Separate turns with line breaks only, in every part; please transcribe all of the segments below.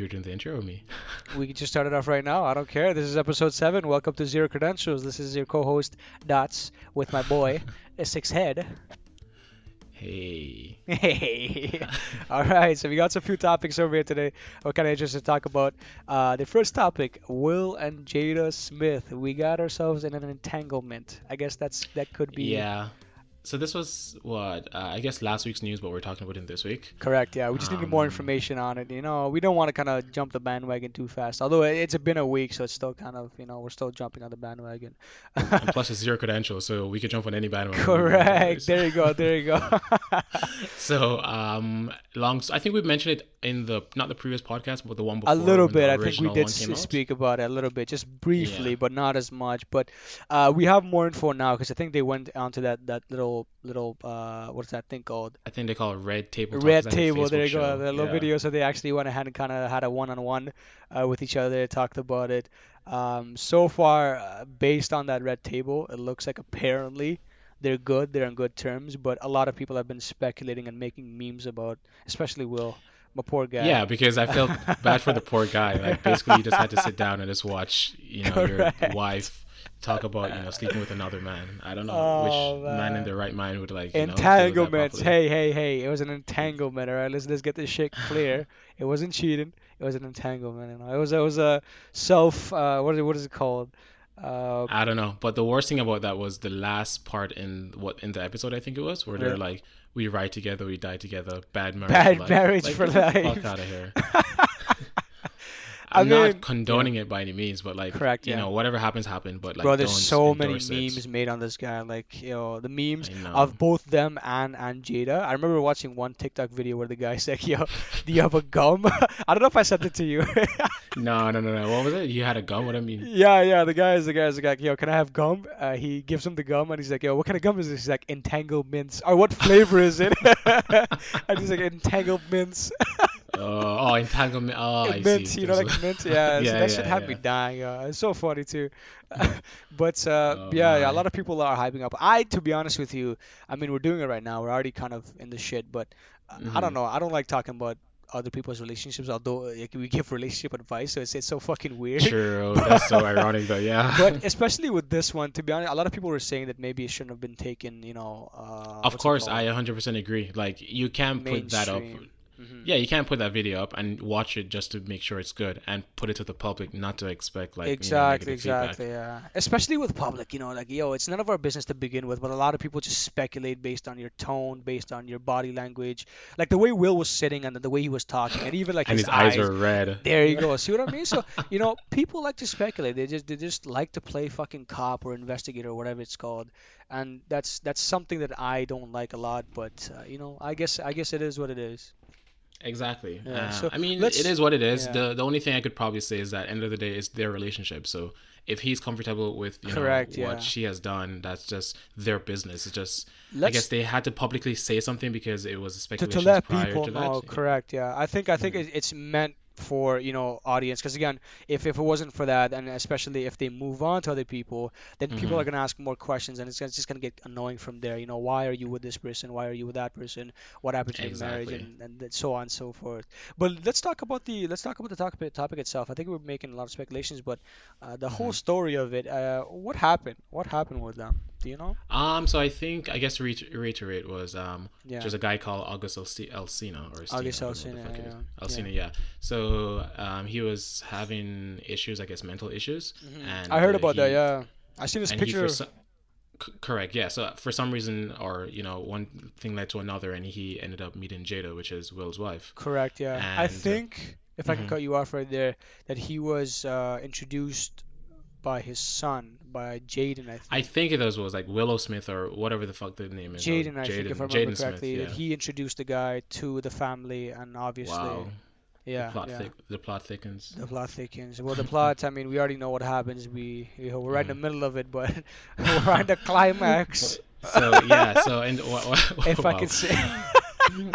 You were doing the intro with me?
We can just start it off right now. I don't care. This is episode seven. Welcome to Zero Credentials. This is your co-host Dots with my boy Six Head.
Hey.
Hey. All right. So we got some few topics over here today. We're kind of interested to talk about. Uh, the first topic: Will and Jada Smith. We got ourselves in an entanglement. I guess that's that could be.
Yeah. So this was what uh, I guess last week's news, but we're talking about it this week.
Correct. Yeah, we just needed more
Um,
information on it. You know, we don't want to kind of jump the bandwagon too fast. Although it- it's been a week, so it's still kind of you know we're still jumping on the bandwagon.
And plus, it's zero credentials, so we could jump on any bandwagon.
Correct. There you go. There you go.
So, um, long. I think we mentioned it in the not the previous podcast, but the one before.
a little bit. I think we did
one came
s-
out.
speak about it a little bit, just briefly,
Yeah.
but not as much. But uh, we have more info now because I think they went onto that that little little uh, what's that thing called?
I think they call it Red Table. Talk.
Red
like
Table. There you go. The little
Yeah.
video. So they actually went ahead and kind of had a one-on-one uh, with each other, talked about it. Um, so far, uh, based on that Red Table, it looks like apparently they're good. They're on good terms. But a lot of people have been speculating and making memes about, especially Will, my poor guy.
Yeah, because I felt bad for the poor guy. Like basically, you just had to sit down and just watch, you know, your wife talk about, you know, sleeping with another man. I don't know
Oh,
which man. in
man.
their right mind would like, you know, deal with that
Entanglements. Hey, hey, hey. It was an entanglement, all right? Let's let's get this shit clear. It wasn't cheating. It was an entanglement. You know? It was it was a self uh what is it, what is it called? Uh
I don't know, but the worst thing about that was the last part in what in the episode I think it was, where they're like, "We ride together, we die together, bad marriage,
Bad
for life."
marriage for life.
Fuck out of here.
I
I'm
mean,
not condoning it by any means, but like,
Correct,
you
yeah.
know, whatever happens, happened. But like,
Bro, there's so many
it.
memes made on this guy. Like, you know, the memes
know.
of both them and and Jada. I remember watching one TikTok video where the guy said, "Yo, do you have a gum?" I don't know if I sent it to you.
No, no, no, no. What was it? You had a gum? What I mean?
Yeah, yeah. The guy is the guy is like, yo, can I have gum? Uh, he gives him the gum, and he's like, yo, what kind of gum is this? He's like, entangled mints. Or what flavor is it? and he's like, entangled mints.
Uh, oh, entanglement. Oh, I
mint,
see.
you know, like mint. Yeah, so
Yeah,
that shit
yeah,
had me
yeah.
dying. Uh, it's so funny too. but uh,
Oh,
yeah, yeah, a lot of people are hyping up. I, to be honest with you, I mean, we're doing it right now. We're already kind of in the shit, but uh, I don't
Mhm.
know. I don't like talking about other people's relationships, although like, we give relationship advice, so it's, it's so fucking weird.
True. That's so ironic, though. Yeah.
But especially with this one, to be honest, a lot of people were saying that maybe it shouldn't have been taken. You know, uh,
of course. I 100% agree. Like, you can't put that up.
Mhm.
Yeah, you can't put that video up and watch it just to make sure it's good and put it to the public, not to expect like you know,
exactly,
feedback.
exactly, yeah. Especially with public, you know, like yo, it's none of our business to begin with, but a lot of people just speculate based on your tone, based on your body language, like the way Will was sitting and the way he was talking, and even like
And
his,
his eyes are red.
There you go. See what I mean? So you know, people like to speculate. They just they just like to play fucking cop or investigator or whatever it's called, and that's that's something that I don't like a lot. But uh, you know, I guess I guess it is what it is.
Exactly.
Yeah,
Uh,
so
I mean, it is what it is.
yeah.
The the only thing I could probably say is that end of the day, it's their relationship. So if he's comfortable with you
Correct,
know
yeah.
what she has done, that's just their business. It's just I
Let's
guess they had to publicly say something because it was
to,
speculation
to let
prior
people
to
know
that.
correct yeah i think i think
Mhm.
it's meant for you know audience. Because again if, if it wasn't for that and especially if they move on to other people then people
Mhm.
are going to ask more questions and it's, it's just going to get annoying from there. You know why are you with this person? Why are you with that person? What happened to your marriage? And, and so on and so forth. But let's talk about the let's talk about the topic topic itself. I think we're making a lot of speculations but uh, the whole
Mhm.
story of it uh, what happened? What happened with them do you know
Um, so I think I guess to reiterate was um,
yeah
there's a guy called August Elsina or Estina,
August
I don't know what the
Alsina,
fuck it is.
yeah,
Elsina, yeah. So um, he was having issues, I guess, mental issues.
Mhm.
And
i heard
uh,
about that yeah i seen this picture
c- correct yeah so for some reason or you know one thing led to another and he ended up meeting jada which is will's wife
Correct, yeah. I
And, uh,
think, if I can
mhm.
cut you off right there, that he was uh, introduced by his son, by Jaden, I think.
i think it was, was like willow smith or whatever the fuck the name is
Jaden, I think, if I remember
Jaden
correctly,
smith, yeah.
he introduced the guy to the family, and obviously,
wow
yeah,
the plot
yeah.
thick, the plot thickens
The plot thickens. Well, the plot, I mean, we already know what happens. We, you know, we're right in the
Mhm.
middle of it, but we're on the climax.
so yeah so and what, what,
if I could say.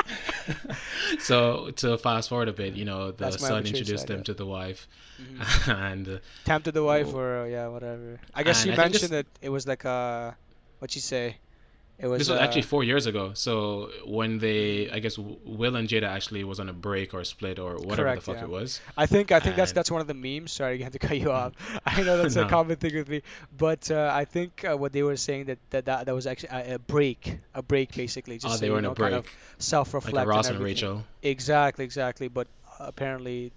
so to fast forward a bit you know the son introduced them to the wife
Mhm.
and uh,
Tempted the wife,
Oh.
or uh, yeah, whatever. I guess
And
she
I think this-
mentioned that it was like uh, what she say? It was
This was
uh,
actually four years ago. So when they, I guess Will and Jada actually was on a break or split or whatever
Correct,
the fuck
yeah.
it was.
I think I think that's
And-
that's one of the memes. Sorry, I had to cut you off. I know that's a common thing with me, but uh, I think uh, what they were saying that that, that, that was actually a, a break, a break basically. Just
Oh, they
you
were in
know,
a
kind
break,
of self-reflect.
like Ross
and
and. Rachel.
Exactly, exactly. But apparently,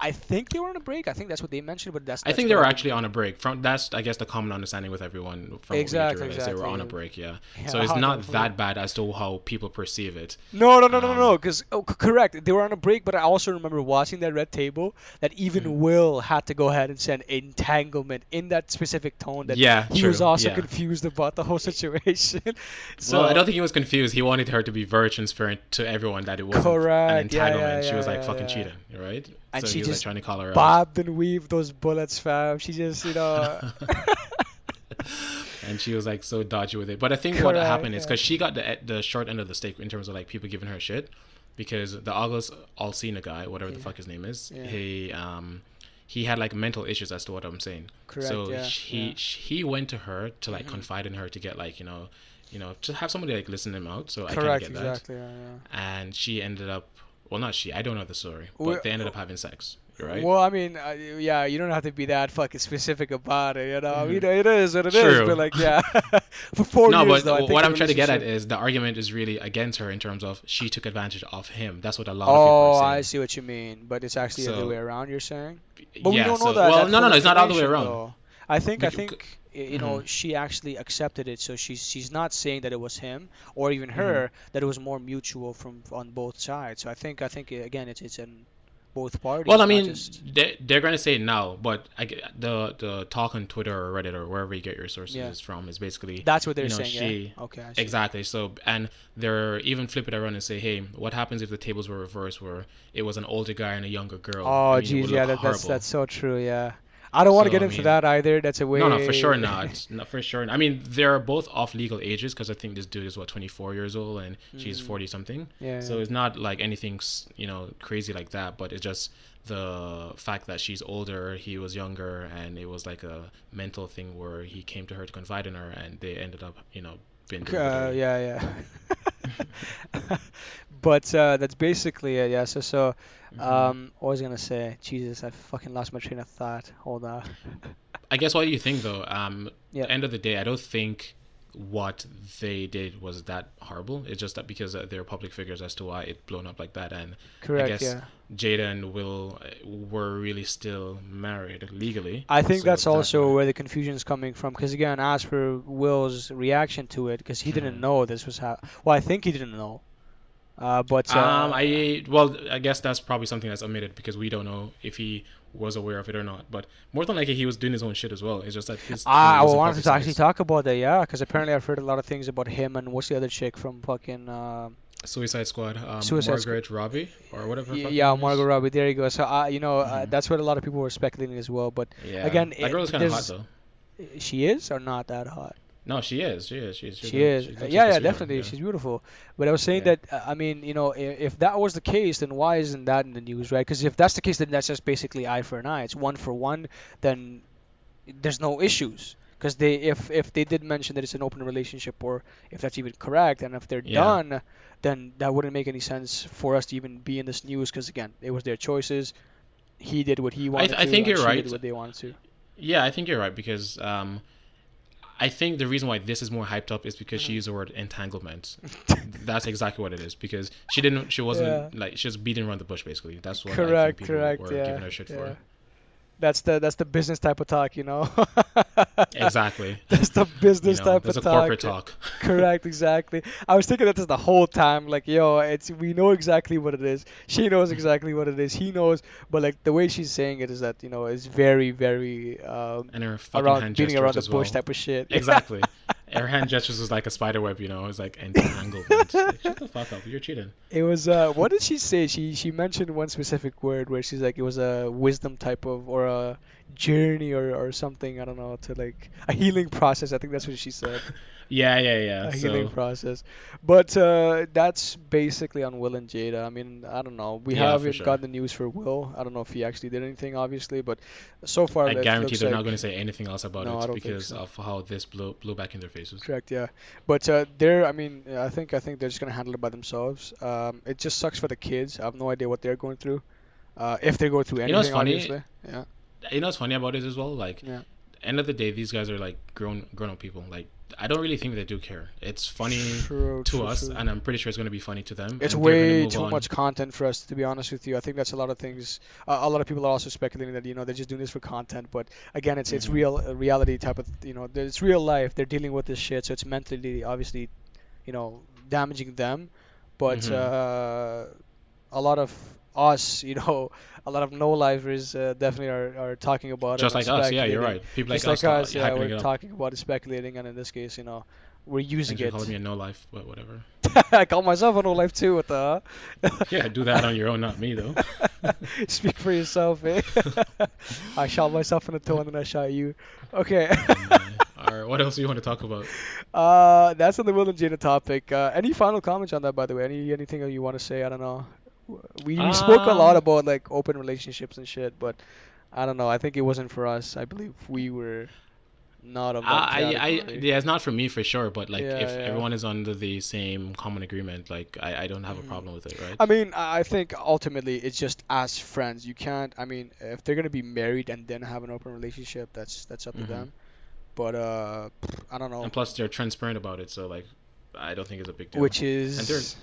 I think they were on a break. I think that's what they mentioned. But that's,
I think they were actually on a break. From that's I guess the common understanding with everyone from
Exactly,
what get they were on a break. Yeah.
Yeah,
so it's not that bad as to how people perceive it.
No, no, no, no,
Um,
no. Because oh, correct, they were on a break. But I also remember watching that red table that even
Mhm.
Will had to go ahead and send entanglement in that specific tone. That
Yeah,
he was also
yeah.
confused about the whole situation. so
well, I don't think he was confused. He wanted her to be very transparent to everyone that it
Correct,
an
yeah,
entanglement.
yeah,
she was like fucking cheating, right?
And
so
she
he was like
just
trying to call her out.
bobbed and weaved those bullets, fam. She just, you know.
and she was like so dodgy with it. But I think what
Correct,
happened is because she got the the short end of the stick in terms of like people giving her shit, because the August Alsina guy, whatever the fuck his name is,
Yeah.
he um he had like mental issues as to what I'm saying.
Correct,
so
yeah,
he
yeah.
he went to her to like
Mhm.
confide in her to get like you know you know to have somebody like listen him out. So I
correct,
of get that.
exactly. Yeah, yeah.
And she ended up well not she I don't know the story, but
Well-
they ended up having sex. Right.
Well, I mean, uh, yeah, you don't have to be that fucking specific about it, you know.
Mhm.
You know, it is what it is.
True.
But like, yeah, for four
no,
years
but
though, I think
what I'm trying to get at is the argument is really against her in terms of she took advantage of him. That's what a lot
Oh,
of people are saying.
Oh, I see what you mean. But it's actually the other way around. You're saying. But we don't know that.
Well,
that
no, no, no, it's not all the way around.
though. I think I think you know
Mhm.
she actually accepted it, so she's she's not saying that it was him or even
Mm-hmm.
her that it was more mutual from on both sides. So I think I think again it's it's in both parties.
Well, I mean,
just-
they, they're going to say it now, but I the the talk on Twitter or Reddit or wherever you get your sources
Yeah.
from is basically
that's what they're
you know,
saying.
she-
yeah. Okay.
Exactly. So, and they're even flip it around and say, hey, what happens if the tables were reversed, where it was an older guy and a younger girl?
Oh,
I mean,
geez, yeah, that, that's that's so true. Yeah. I don't want to
So,
get
I
into
mean-
that either. That's a way.
No, no, for sure not. No, for sure. I mean, they're both off legal ages because I think this dude is what 24 years old and she's
Mm.
40 something.
Yeah.
So it's not like anything, you know, crazy like that. But it's just the fact that she's older, he was younger, and it was like a mental thing where he came to her to confide in her, and they ended up, you know, being.
Uh, yeah, yeah. but uh, that's basically it. Yeah. So so
Mm-hmm.
um, what was I gonna say? Jesus, I fucking lost my train of thought. Hold on.
I guess what you think though. Um,
Yeah.
End of the day, I don't think what they did was that horrible. It's just that because uh, they're public figures as to why it blown up like that, and
Correct.
guess
yeah.
Jada and Will uh, were really still married legally.
I think
So
that's also where the confusion is coming from. Because again, as for Will's reaction to it, because he didn't
Mhm.
know this was how. Well, I think he didn't know. Uh, but uh,
Um, I well, I guess that's probably something that's omitted because we don't know if he was aware of it or not. But more than likely, he was doing his own shit as well. It's just that his.
Ah, I wanted to actually talk about that, yeah, because apparently I've heard a lot of things about him and what's the other chick from fucking uh,
Suicide Squad. Um,
Suicide Squ-
Margaret Robbie or whatever.
yeah,
is.
Margot Robbie. There you go. So uh, you know, uh,
Mhm.
that's what a lot of people were speculating as well. But
Yeah.
again,
that girl is kind of hot though.
she is or not that hot?
No, she is. She is. She's. she's
She is.
she's
yeah, yeah, definitely.
yeah.
She's beautiful. But I was saying
Yeah.
that uh, I mean, you know, if, that was the case, then why isn't that in the news, right? Because if that's the case, then that's just basically eye for an eye. It's one for one. Then there's no issues. Because they, if if they did mention that it's an open relationship, or if that's even correct, and if they're
Yeah.
done, then that wouldn't make any sense for us to even be in this news. Because again, it was their choices. He did what he wanted
I
to.
I
think
you're
she
right.
Did what they wanted to.
Yeah, I think you're right because um, I think the reason why this is more hyped up is because
Mm-hmm.
she used the word entanglement. That's exactly what it is because she didn't. She wasn't
Yeah.
like she was beating around the bush basically. That's what I
Correct,
think people
correct,
were
yeah,
giving her shit
yeah.
for.
That's the that's the business type of talk, you know.
Exactly.
That's the
You
business
know,
type
that's
of
a corporate
talk.
talk.
Correct, exactly. I was thinking that this the whole time. Like, yo, it's we know exactly what it is. She knows exactly what it is. He knows, but like the way she's saying it is that you know it's very, very um,
And her fucking
around beating around the bush
well.
type of shit.
Exactly. Her hand gestures was like a spider web, you know. It was like entangled. like, shut the fuck up. You're cheating.
It was uh, what did she say? She she mentioned one specific word where she's like it was a wisdom type of or a journey or, or something. I don't know to like a healing process. I think that's what she said.
Yeah, yeah, yeah.
A healing
So
process. But uh, that's basically on Will and Jada. I mean, I don't know. We
yeah,
haven't
sure.
got the news for Will. I don't know if he actually did anything, obviously, but so far
I guarantee they're not going to say anything else about
no,
it because
so.
of how this blew blew back in their faces.
Correct, yeah. But uh, they're, I mean, I think I think they're just gonna handle it by themselves. Um, it just sucks for the kids. I have no idea what they're going through. Uh, if they go through
You know what's
anything,
funny?
obviously. Yeah,
You know what's funny about it as well? Like,
yeah.
end of the day, these guys are like grown grown up people. Like, I don't really think they do care. It's funny
True,
to
true,
us,
true.
and I'm pretty sure it's going to be funny to them.
It's
and they're going to
way too
on.
much content for us, to be honest with you. I think that's a lot of things. Uh, a lot of people are also speculating that you know they're just doing this for content, but again, it's it's
Mhm.
real uh, reality type of you know it's real life. They're dealing with this shit, so it's mentally obviously, you know, damaging them. But
Mhm.
uh, a lot of us, you know, a lot of no lifers uh, definitely are, are talking about
Just
it and
like us, yeah, you're right. People like
Just
us,
like us, yeah, we're talking about it, speculating, and in this case, you know, we're using
Thanks
it.
calling me a no life, but whatever.
I call myself a no life too. What the?
Yeah, do that on your own, not me though.
Speak for yourself, eh? I shot myself in the toe and then I shot you. Okay.
All right, what else do you want to talk about?
Uh, that's on the Will and Jada topic. Uh, any final comments on that, by the way? Any anything you want to say? I don't know. We we spoke a lot
Um,
about like open relationships and shit, but I don't know. I think it wasn't for us. I believe we were not of that
I, I, I, yeah, it's not for me for sure, but like
Yeah,
if
yeah.
everyone is under the same common agreement, like I, I don't have a problem with it, right?
I mean, I think ultimately it's just as friends. You can't. I mean, if they're gonna be married and then have an open relationship, that's that's up to
Mhm.
them. But uh, I don't know.
And plus, they're transparent about it, so like, I don't think it's a big deal.
Which is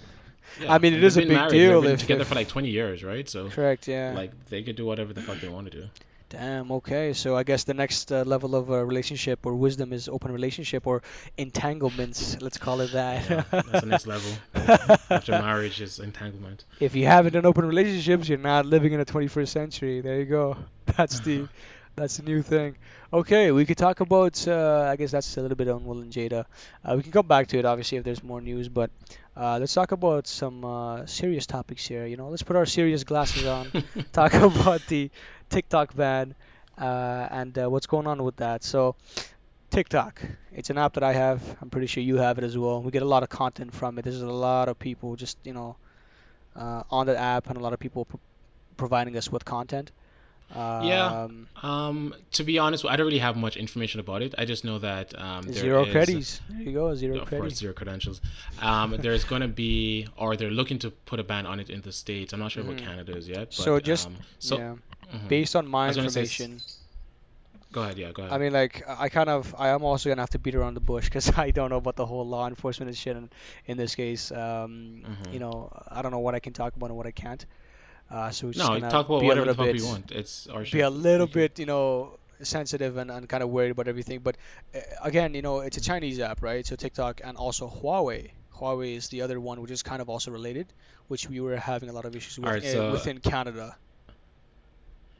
yeah,
I mean, it is a big
married,
deal
They've been together
if-
for like 20 years, right? So
correct. Yeah.
like, they could do whatever the fuck they want to do.
Damn. Okay. So I guess the next uh, level of uh, relationship or wisdom is open relationship or entanglements. Let's call it that.
Yeah, that's the next level. After marriage is entanglement.
if you haven't done open relationships, you're not living in the 21st century. There you go. That's the that's the new thing. Okay, we could talk about. Uh, I guess that's a little bit on Will and Jada. Uh, we can come back to it obviously if there's more news, but uh, let's talk about some uh, serious topics here. You know, let's put our serious glasses on. talk about the TikTok ban uh, and uh, what's going on with that. So, TikTok, it's an app that I have. I'm pretty sure you have it as well. We get a lot of content from it. There's a lot of people just you know uh, on the app and a lot of people pro- providing us with content.
Yeah.
Um,
Um, to be honest, I don't really have much information about it. I just know that um, there
zero
is-
credits. There you go, zero
of
credits.
course, zero credentials. Um, there's going to be, or they're looking to put a ban on it in the states. I'm not sure what
Mhm.
Canada is yet. But,
So just-
um, so
yeah.
mhm.
Based on my
say
information,
go ahead, yeah, go ahead.
I mean, like, I kind of, I am also gonna have to beat around the bush because I don't know about the whole law enforcement and shit. In, in this case, um,
Mhm.
you know, I don't know what I can talk about and what I can't. Uh, so
no, talk about whatever the fuck
bit,
we want. It's our
be a little bit, you know, sensitive and, and kind of worried about everything. But uh, again, you know, it's a Chinese app, right? So TikTok and also Huawei. Huawei is the other one, which is kind of also related, which we were having a lot of issues with
Alright,
uh, within Canada.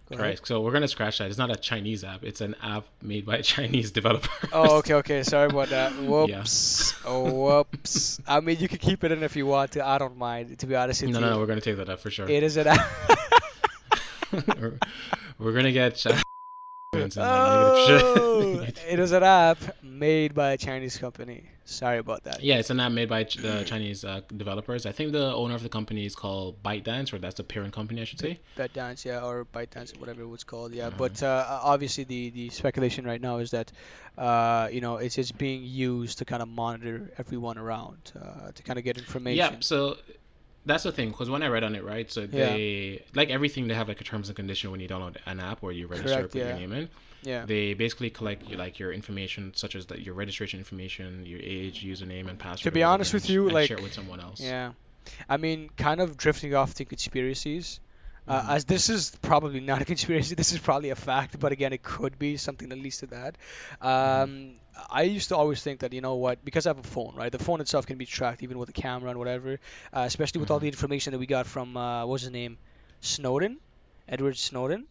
Go ahead.
Right, so we're gonna scratch that. It's not a Chinese app. It's an app made by a Chinese developer.
Oh, okay, okay. Sorry about that. Whoops. Oh, whoops. I mean, you can keep it in if you want to. I don't mind, to be honest with
No,
you.
no, no, we're gonna take that up for sure.
It is an app.
we're, we're gonna get China and that negative
Oh,
shit.
it is an app made by a Chinese company. Sorry about that.
yeah, it's an app made by Ch- the Chinese uh, developers. I think the owner of the company is called ByteDance, or that's the parent company, I should say.
ByteDance, yeah, or ByteDance, whatever it was called, yeah.
Uh-huh.
But uh, obviously, the the speculation right now is that, uh, you know, it's it's being used to kind of monitor everyone around, uh, to kind of get information.
Yeah, so that's the thing. Because when I read on it, right, so
Yeah.
they like everything. They have like a terms and condition when you download an app or you register,
Correct,
put your name in.
Yeah.
They basically collect your, like your information, such as that your registration information, your age, username, and password.
To be honest with you,
and
like-
share it with someone else.
Yeah, I mean, kind of drifting off to conspiracies. Uh,
Mhm.
As this is probably not a conspiracy, this is probably a fact, but again, it could be something that leads to that. Um, I used to always think that you know what, because I have a phone, right? The phone itself can be tracked even with a camera and whatever. Uh, especially with all the information that we got from uh, what was his name, Snowden, Edward Snowden.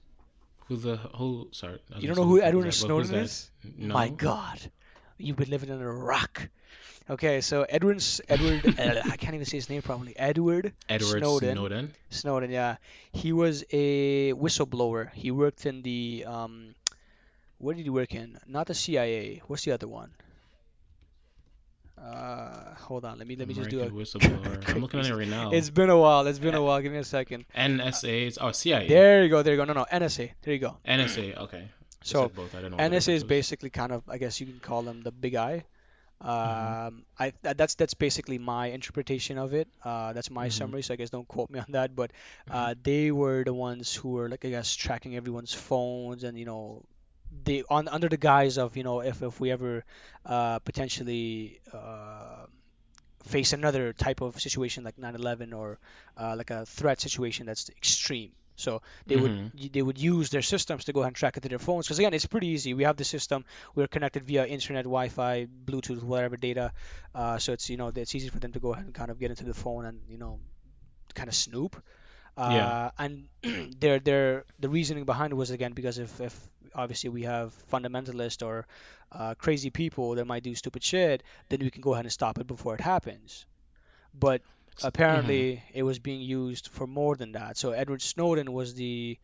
Who the who? Sorry,
You don't know who Edward
is that, but who's
Snowden is?
No.
My God, you've been living under a rock. Okay, so Edward Edward uh, I can't even say his name properly. Edward
Edward
Snowden.
Snowden.
Snowden, yeah. He was a whistleblower. He worked in the um, Where did he work in? Not the CIA. What's the other one? Uh, hold on. Let me let me just do a
whistleblower. I'm looking at it right now.
It's been a while. It's been a while. Give me a second.
NSA. Oh, CIA.
There you go. There you go. No, no. NSA. There you go.
NSA. Okay.
So
both. I don't know.
NSA is basically kind of, I guess you can call them the big eye.
Mm-hmm.
Um, I that, that's that's basically my interpretation of it. Uh, that's my
Mhm.
summary. So I guess don't quote me on that. But
Mm-hmm.
uh, they were the ones who were like I guess tracking everyone's phones and you know they on under the guise of you know if if we ever uh, potentially uh, face another type of situation like 9/11 or uh, like a threat situation that's extreme. So they would
Mhm.
y- they would use their systems to go ahead and track it to their phones. Because again, it's pretty easy. We have the system. We're connected via internet, Wi-Fi, Bluetooth, whatever data. Uh, so it's you know it's easy for them to go ahead and kind of get into the phone and you know kind of snoop. Uh,
Yeah.
And their their the reasoning behind it was again because if if obviously we have fundamentalist or uh, crazy people that might do stupid shit, then we can go ahead and stop it before it happens. But
S-
apparently it was being used for more than that. So Edward Snowden was the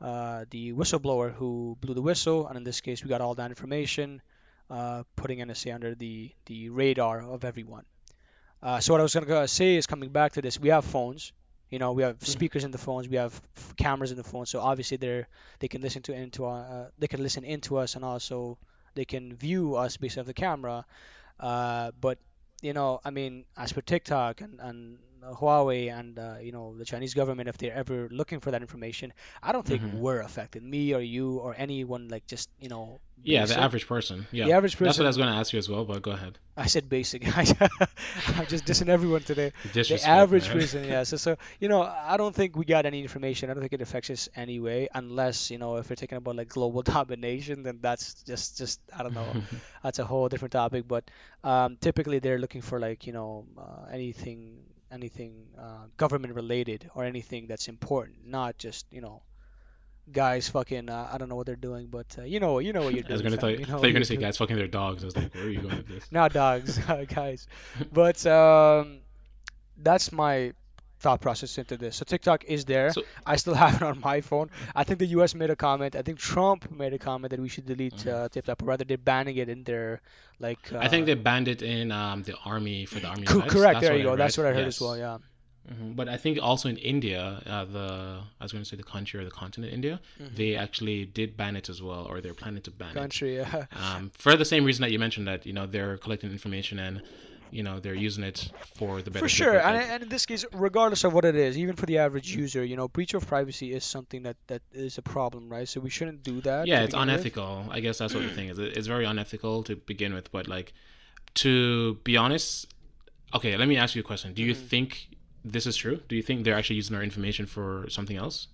uh, the whistleblower who blew the whistle, and in this case, we got all that information, uh, putting NSA under the the radar of everyone. Uh, so what I was gonna say is coming back to this, we have phones. You know, we have speakers in the phones, we have f- cameras in the phones. So obviously, they're they can listen to into our, uh, they can listen into us, and also they can view us based off the camera. Uh, but you know, I mean, as for TikTok and and Huawei and uh, you know the Chinese government, if they're ever looking for that information, I don't think
Mhm.
we're affected. Me or you or anyone like just you know.
Yeah, the average person. Yeah.
The average person.
That's what. I was going to ask you as well, but go ahead.
I said basic. I'm just dissing everyone today. The average
man.
person, yeah. So, so you know, I don't think we got any information. I don't think it affects us anyway, unless you know, if we're talking about like global domination, then that's just, just I don't know. That's a whole different topic. But um, typically, they're looking for like you know uh, anything, anything uh, government related or anything that's important, not just you know. Guys, fucking, uh, I don't know what they're doing, but uh, you know, you know what you're doing.
I was going to tell you,
You know
I
what
thought you were
you're
going to say
doing.
guys fucking their dogs. I was like, where are you going with this?
Not dogs, guys. But um, that's my thought process into this. So TikTok is there.
So,
I still have it on my phone. I think the U.S. made a comment. I think Trump made a comment that we should delete
Mhm.
uh, TikTok, or rather they're banning it in their like. Uh,
I think they banned it in um, the army for the army.
co- correct.
That's
there you go. That's what I heard
Yes.
as well. Yeah.
Mhm. But I think also in India, uh, the I was going to say the country or the continent India,
Mhm.
they actually did ban it as well, or they're planning to ban
Country. Yeah.
it. Um, for the same reason that you mentioned that you know they're collecting information and you know they're using it for the benefit.
For sure, and, and in this case, regardless of what it is, even for the average user, you know, breach of privacy is something that, that is a problem, right? So we shouldn't do that.
yeah, it's
begin with.
unethical. I guess that's what the thing is. It's very unethical to begin with, but like to be honest, okay, let me ask you a question. Do you
Mhm.
think this is true? Do you think they're actually using our information for something else?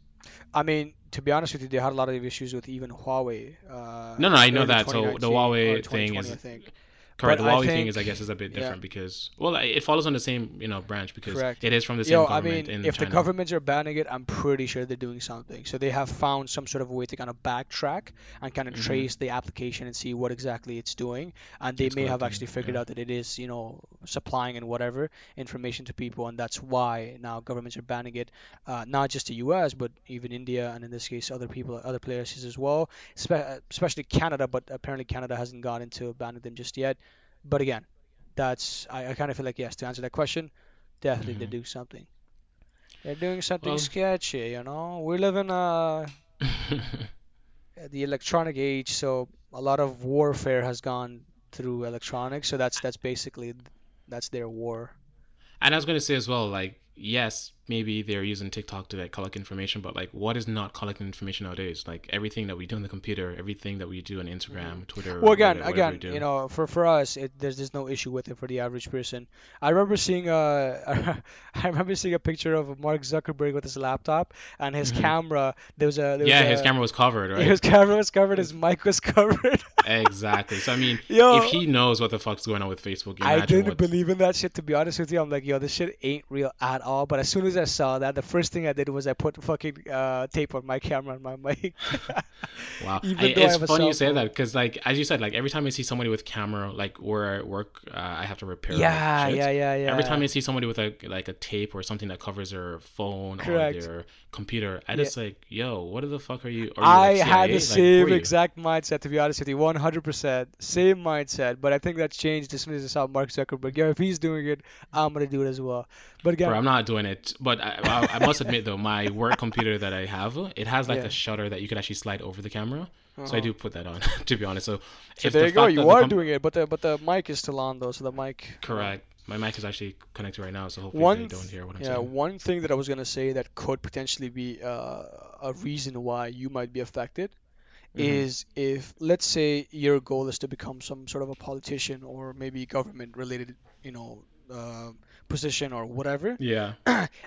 I mean, to be honest with you, they had a lot of issues with even Huawei. Uh,
No, no, I know that. So the Huawei thing
2020,
is-
I.
Correct.
But
the
I
Huawei thing is, I guess, is a bit
yeah.
different because, well, it follows on the same, you know, branch because
Correct.
it is from the same
Yo, I
government
mean,
in
if
China.
the governments are banning it, I'm pretty sure they're doing something. So they have found some sort of way to kind of backtrack and kind of
Mhm.
trace the application and see what exactly it's doing. And they
It's
may have actually figured
yeah.
out that it is, you know, supplying and whatever information to people, and that's why now governments are banning it. Uh, not just the U.S., but even India, and in this case, other people, other places as well, spe- especially Canada. But apparently, Canada hasn't gone into banning them just yet. But again, that's I, I kind of feel like yes to answer that question, definitely they
Mhm.
do something. They're doing something
Well-
sketchy, you know. We live in uh, the electronic age, so a lot of warfare has gone through electronics. So that's that's basically that's their war.
and I was going to say as well, like, yes, maybe they're using TikTok to like collect information, but like, what is not collecting information nowadays? Like everything that we do on the computer, everything that we do on Instagram, Twitter.
Well, again, again, you know, for for us, it, there's there's no issue with it for the average person. I remember seeing a, I remember seeing a picture of Mark Zuckerberg with his laptop and his
Mhm.
camera. There was a there
yeah,
was
his
a-
camera was covered, right?
His camera was covered. His mic was covered.
exactly. So I mean,
Yo,
if he knows what the fuck's going on with Facebook,
I didn't
what.
believe in that shit. To be honest with you, I'm like, yo, this shit ain't real at all. But as soon as I saw that, the first thing I did was I put fucking uh, tape on my camera and my mic.
Wow, I-
I
it's
have
funny you say that because, like, as you said, like every time I see somebody with camera, like where I work, uh, I have to repair.
Yeah, yeah, yeah, yeah.
Every time I see somebody with a like a tape or something that covers their phone
Correct.
or their computer, I
Yeah.
just like, yo, what the fuck are you? Are you
I
like,
had the?
Like,
same exact mindset, to be honest with you, 100%. Same mindset, but I think that's changed as soon as I saw Mark Zuckerberg. Yeah, if he's doing it, I'm gonna do it as well. But again,
Bro, I'm not doing it, but I, I, I must admit though, my work computer that I have, it has like
Yeah.
a shutter that you can actually slide over the camera. So I
Uh-huh.
do put that on, to be honest. So,
So
if
there
the
you go. You are
com-
doing it, but the but the mic is still on though. So the mic.
correct. My mic is actually connected right now, so hopefully
One
they don't hear what I'm
Yeah,
saying.
one thing that I was gonna say that could potentially be uh, a reason why you might be affected
Mhm.
is if, let's say, your goal is to become some sort of a politician or maybe government-related, you know, uh, position or whatever.
Yeah.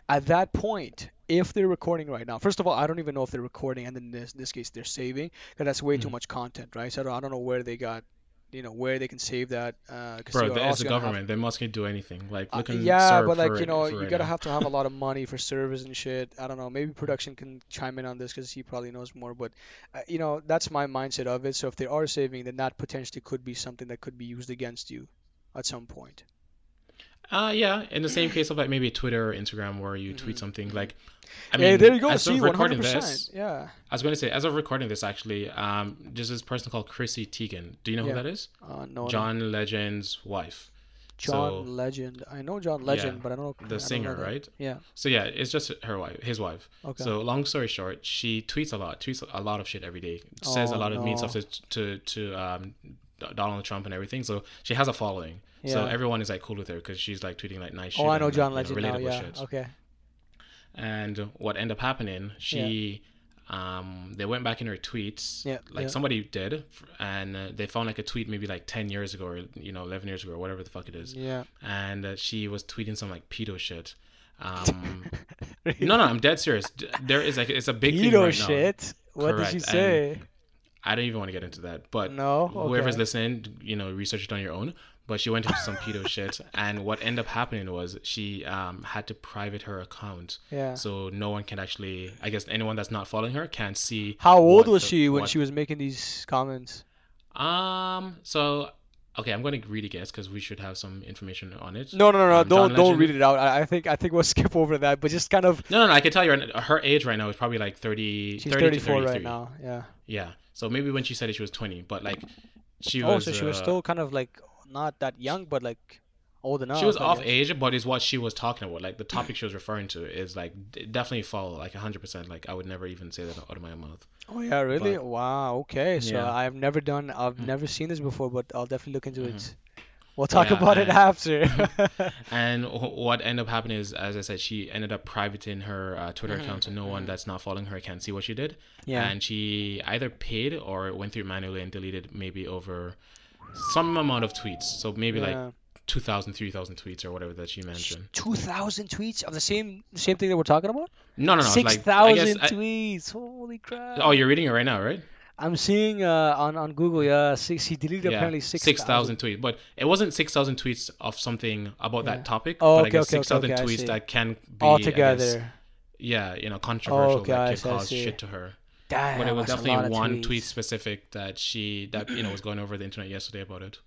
At that point, if they're recording right now, first of all, I don't even know if they're recording, and in this this case, they're saving, because that's way too
Mhm.
much content, right? So I don't, I don't know where they got, you know, where they can save that. Uh,
Bro,
you are
that is
also
the
have-
government. They must can do anything. Like,
uh, yeah, but like you know, you
right
gotta
now.
have to have a lot of money for servers and shit. I don't know. Maybe production can chime in on this because he probably knows more. But uh, you know, that's my mindset of it. So if they are saving, then that potentially could be something that could be used against you at some point.
Uh, yeah. In the same case of like maybe Twitter or Instagram where you tweet
Mhm,
something like, I
yeah,
mean,
there you go.
as
See,
of recording
hundred
this.
Yeah.
I was going to say, as of recording this, actually, um, there's this person called Chrissy Teigen. Do you know
Yeah.
who that is?
Uh, no, no.
John Legend's wife.
John
so-
Legend. I know John Legend,
Yeah,
but I don't know.
The
don't
singer,
know
right?
Yeah.
So yeah, it's just her wife, his wife.
Okay.
So long story short, she tweets a lot, tweets a lot of shit every day, says a
Oh,
lot of mean stuff to to, to um, Donald Trump and everything. So she has a following. So everyone is like cool with her because she's like tweeting like nice shit.
oh, I know
and,
John
like, you
Legend now. Yeah.
shit.
Okay.
And what ended up happening, she, um, they went back in her tweets,
Yeah,
like
yeah.
somebody did, and uh, they found like a tweet maybe like ten years ago or you know eleven years ago or whatever the fuck it is,
Yeah.
and uh, she was tweeting some like pedo shit. Um, no, no, I'm dead serious. There is like it's a big thing
Pedo
right now.
shit. What did
she
you
and
say?
I don't even want to get into that, but
No.
whoever's
Okay.
listening, you know, research it on your own. But she went into some pedo shit, and what ended up happening was she um, had to private her account,
Yeah.
so no one can actually. I guess anyone that's not following her can't see.
How old was
the-
she when
what-
she was making these comments?
Um. So okay, I'm going to read it guess because we should have some information on it.
No, no, no, no.
Um,
don't
John
don't read it out. I, I think I think we'll skip over that. But just kind of.
No, no, no. I can tell you her age right now is probably like 30,
She's
30 to
34 right now. Yeah.
Yeah. So maybe when she said it, she was 20, but like she
oh,
was.
so she was
uh,
still kind of like not that young, but like old enough.
she was off age, but is what she was talking about. Like the topic she was referring to is like definitely follow like hundred percent. Like I would never even say that out of my mouth.
Oh yeah, really?
but-
wow. Okay. So
Yeah.
I've never done. I've
Mm.
never seen this before, but I'll definitely look into
Mhm.
it. We'll talk
Yeah,
about it after.
And what ended up happening is, as I said, she ended up privating her uh, Twitter
Mhm,
account, so no one
mhm.
that's not following her can see what she did.
yeah.
And she either paid or went through manually and deleted maybe over some amount of tweets. So maybe like
yeah.
2,000, 3,000 tweets or whatever that she mentioned.
Two thousand tweets of the same same thing that we're talking about.
No, no, no.
Six
like I guess.
thousand
I,
tweets. Holy crap.
oh, you're reading it right now, right?
I'm seeing uh, on on Google. Yeah, six. He deleted apparently six
six thousand tweets, but it wasn't six thousand tweets of something about
Yeah.
that topic.
Oh,
but
okay,
I guess
okay, okay,
six thousand
okay,
tweets that can be I guess, yeah, you know, controversial
okay,
that could cause shit to her.
Damn,
But it was
that's a lot
definitely one tweet specific that she that you know was going over the internet yesterday about it.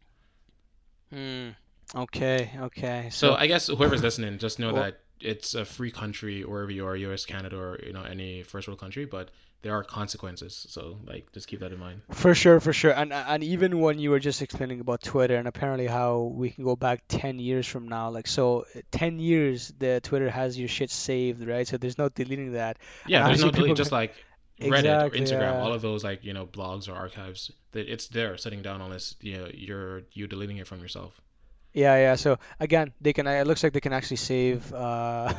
Hmm. Okay. Okay.
So
So,
I guess whoever's listening, just know
Well-
that it's a free country wherever you are, U.S., Canada, or you know any first world country, but there are consequences. So like, just keep that in mind.
for sure, for sure, and and even when you were just explaining about Twitter and apparently how we can go back ten years from now, like so, ten years the Twitter has your shit saved, right? So there's no deleting that.
Yeah,
And
there's no delete,
people
just like Reddit
Exactly,
or Instagram,
yeah.
all of those like you know blogs or archives. That it's there sitting down unless you know, you're you deleting it from yourself.
Yeah, yeah. So again, they can. It looks like they can actually save. Uh,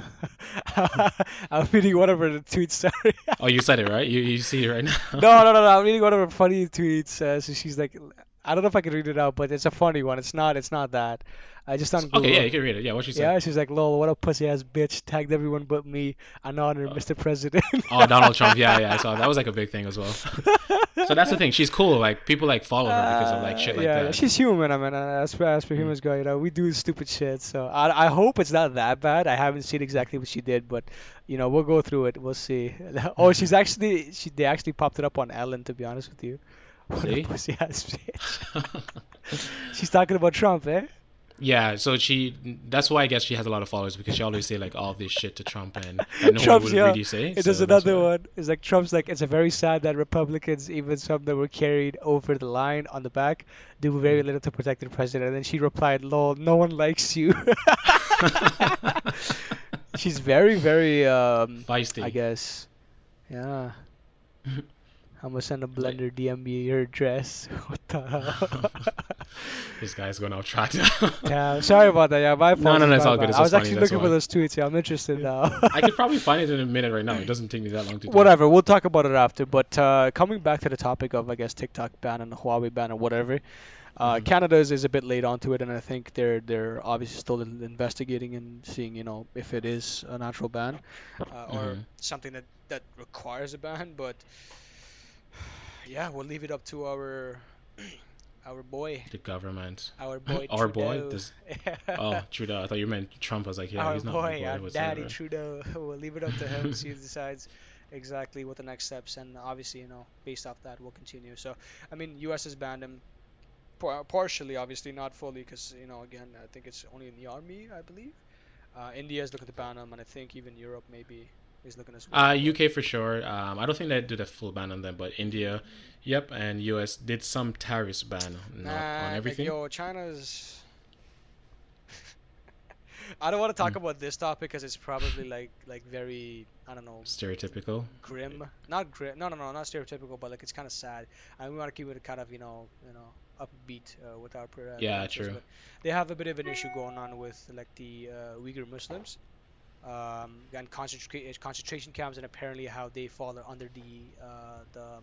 I'm reading whatever the tweet. Sorry.
Oh, you said it right. You you see it right now.
no, no, no, no. I'm reading one of her funny tweets. Uh, so she's like, I don't know if I can read it out, but it's a funny one. It's not. It's not that. I just on Google.
Okay, yeah, you can read it. Yeah, what she said.
Yeah, she's like, "Lol, what a pussy ass bitch." Tagged everyone but me. An honor, Mr. President.
Oh, Donald Trump. Yeah, yeah, I saw that was like a big thing as well. so that's the thing. She's cool. Like people like follow her because of like shit like
Uh, yeah,
that.
she's human. I mean, uh, as for, as per
Mm.
humans go, you know, we do stupid shit. So I I hope it's not that bad. I haven't seen exactly what she did, but you know, we'll go through it. We'll see. Oh, she's actually she they actually popped it up on Ellen. To be honest with you. What a pussy ass bitch. She's talking about Trump, eh?
Yeah, so she. That's why I guess she has a lot of followers because she always say like all this shit to Trump and no
Trump's,
one would
yeah.
really say.
It
so that's
another one. It's like Trump's like it's a very sad that Republicans, even some that were carried over the line on the back, do
Mm.
very little to protect the president. And then she replied, "Lol, no one likes you." She's very, very, um,
Feisty.
I guess. Yeah. I'm gonna send a blender DM me your address. What the hell?
This guy's going off track. now.
yeah, sorry about that. Yeah, my fault.
no, no, it's
my
all good. It's
I was
funny,
actually looking
why.
for those tweets. Yeah, I'm interested now.
I could probably find it in a minute right now. It doesn't take me that long to do.
Whatever, we'll talk about it after. But uh, coming back to the topic of, I guess, TikTok ban and the Huawei ban or whatever, uh,
Mhm.
Canada is, a bit late onto it, and I think they're they're obviously still investigating and seeing, you know, if it is a natural ban uh, or
Mhm.
something that that requires a ban. But yeah, we'll leave it up to our our boy,
The government.
our boy,
Our boy? This- Oh, Trudeau. I thought you meant Trump. I was like, yeah,
our
he's not
boy,
my boy.
our daddy. Trudeau. we'll leave it up to him. see who decides exactly what the next steps, and obviously, you know, based off that, we'll continue. So, I mean, U.S. has banned him partially, obviously, not fully, because you know, again, I think it's only in the army, I believe. Uh, India is looking to ban him, and I think even Europe maybe is looking.
Uh, UK for sure. Um, I don't think they did a full ban on them, but India, yep, and US did some tariffs ban, not
Nah,
on everything.
Yo, China's. I don't want to talk
Hmm.
about this topic because it's probably like like very I don't know
Stereotypical.
grim. Not grim. No, no, no, not stereotypical, but like it's kind of sad. And we want to keep it kind of you know you know upbeat uh, with our per- uh,
Yeah,
productions,
true.
They have a bit of an issue going on with like the uh, Uyghur Muslims. Um, and concentra- concentration camps and apparently how they fall under the uh, the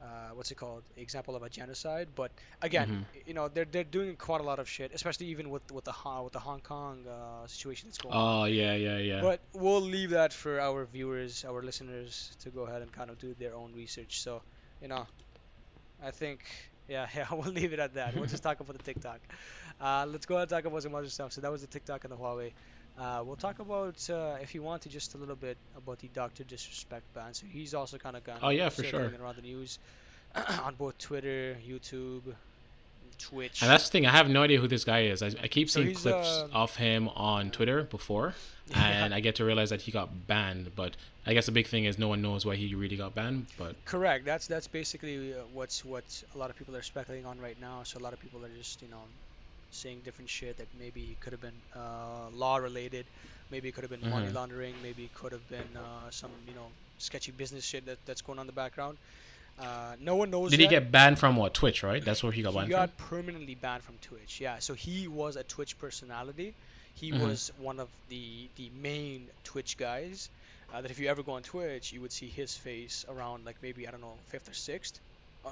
uh, what's it called example of a genocide but again
Mhm.
you know they're they're doing quite a lot of shit especially even with with the Hong, with the Hong Kong uh, situation that's going on
Oh yeah, yeah, yeah.
but we'll leave that for our viewers, our listeners, to go ahead and kind of do their own research. So, you know, I think, yeah, yeah, we'll leave it at that. We'll just talk about the TikTok. Uh, let's go ahead and talk about some other stuff. So that was the TikTok and the Huawei. Uh, we'll talk about, uh, if you want to, just a little bit about the Doctor Disrespect ban. So he's also kind of gone
Oh, yeah, for sure.
around the news on both Twitter, YouTube, Twitch.
And that's the thing. I have no idea who this guy is. I, I keep seeing
he's,
clips
uh,
of him on Twitter before, and I get to realize that he got banned. But I guess the big thing is no one knows why he really got banned. But
Correct. That's that's basically uh, what's what a lot of people are speculating on right now. So a lot of people are just you know saying different shit that maybe could have been uh, law related, maybe it could have been money
Mhm.
laundering, maybe it could have been uh, some you know sketchy business shit that, that's going on in the background. Uh, no one knows.
did he get banned from what? Twitch, right? That's where he got
He
banned
got permanently banned from Twitch. Yeah, so he was a Twitch personality. He
Mhm.
was one of the the main Twitch guys. Uh, that if you ever go on Twitch, you would see his face around like maybe I don't know fifth or sixth,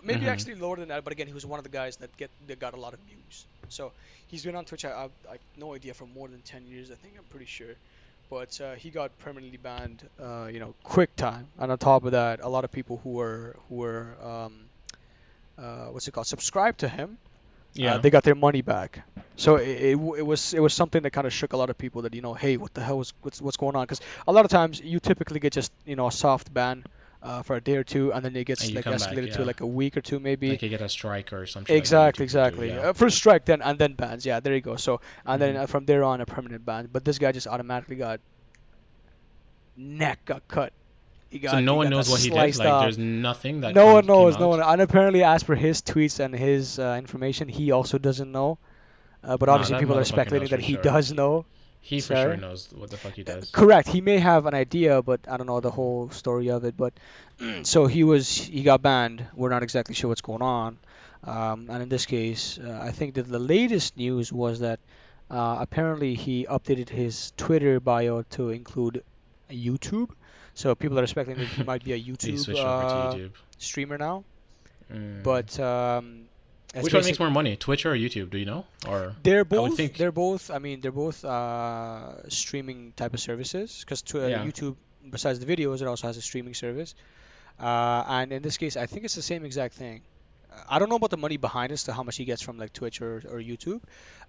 maybe
Mhm.
actually lower than that. But again, he was one of the guys that get that got a lot of views. So he's been on Twitch. I, I, I no idea for more than ten years. I think I'm pretty sure. But uh, he got permanently banned, uh, you know, quick time. And on top of that, a lot of people who were who were um, uh, what's it called, subscribed to him,
Yeah.
uh, they got their money back. So it, it, it was it was something that kind of shook a lot of people that you know, hey, what the hell was what's what's going on? Because a lot of times you typically get just you know a soft ban uh, for a day or two, and then it gets like
come back,
escalated to like a week or two maybe.
like you get a strike or something.
Exactly, exactly.
Yeah.
Uh, first strike, then and then bans. Yeah, there you go. So and then
Mhm.
uh, from there on, a permanent ban. But this guy just automatically got neck got cut. He got,
so no one knows what he did. Like there's nothing that.
no one knows. No one. And apparently, as per his tweets and his uh, information, he also doesn't know. Uh, but obviously, people are speculating that he
sure.
does know.
He for
Sorry?
sure knows what the fuck he does.
Correct. He may have an idea, but I don't know the whole story of it. But so he was, he got banned. We're not exactly sure what's going on. Um, and in this case, uh, I think that the latest news was that uh, apparently he updated his Twitter bio to include YouTube. So people are speculating that he might be a YouTube, uh,
YouTube.
streamer now.
Mm.
But um, That's
Which one makes more money, Twitch or YouTube? Do you know? Or
They're both.
think-
They're both. I mean, they're both uh, streaming type of services. Because uh,
Yeah.
YouTube, besides the videos, it also has a streaming service. Uh, and in this case, I think it's the same exact thing. Uh, I don't know about the money behind it, to how much he gets from like Twitch or, or YouTube,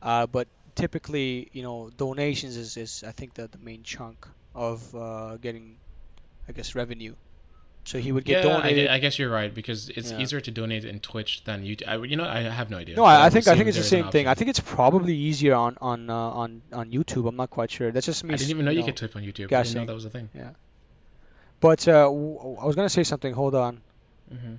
uh, but typically, you know, donations is, is I think the, the main chunk of uh, getting, I guess, revenue. So he would get
yeah, I,
donated.
gue- I guess you're right because it's
Yeah.
easier to donate in Twitch than YouTube. I, you know, I have no idea.
No, I, I think I think it's the same thing. I think it's probably easier on on uh, on on YouTube. I'm not quite sure. That's just me.
I didn't even know you
know.
could tip on YouTube. I didn't know that was a thing. Yeah.
But uh, w- I was gonna say something. Hold on.
hmm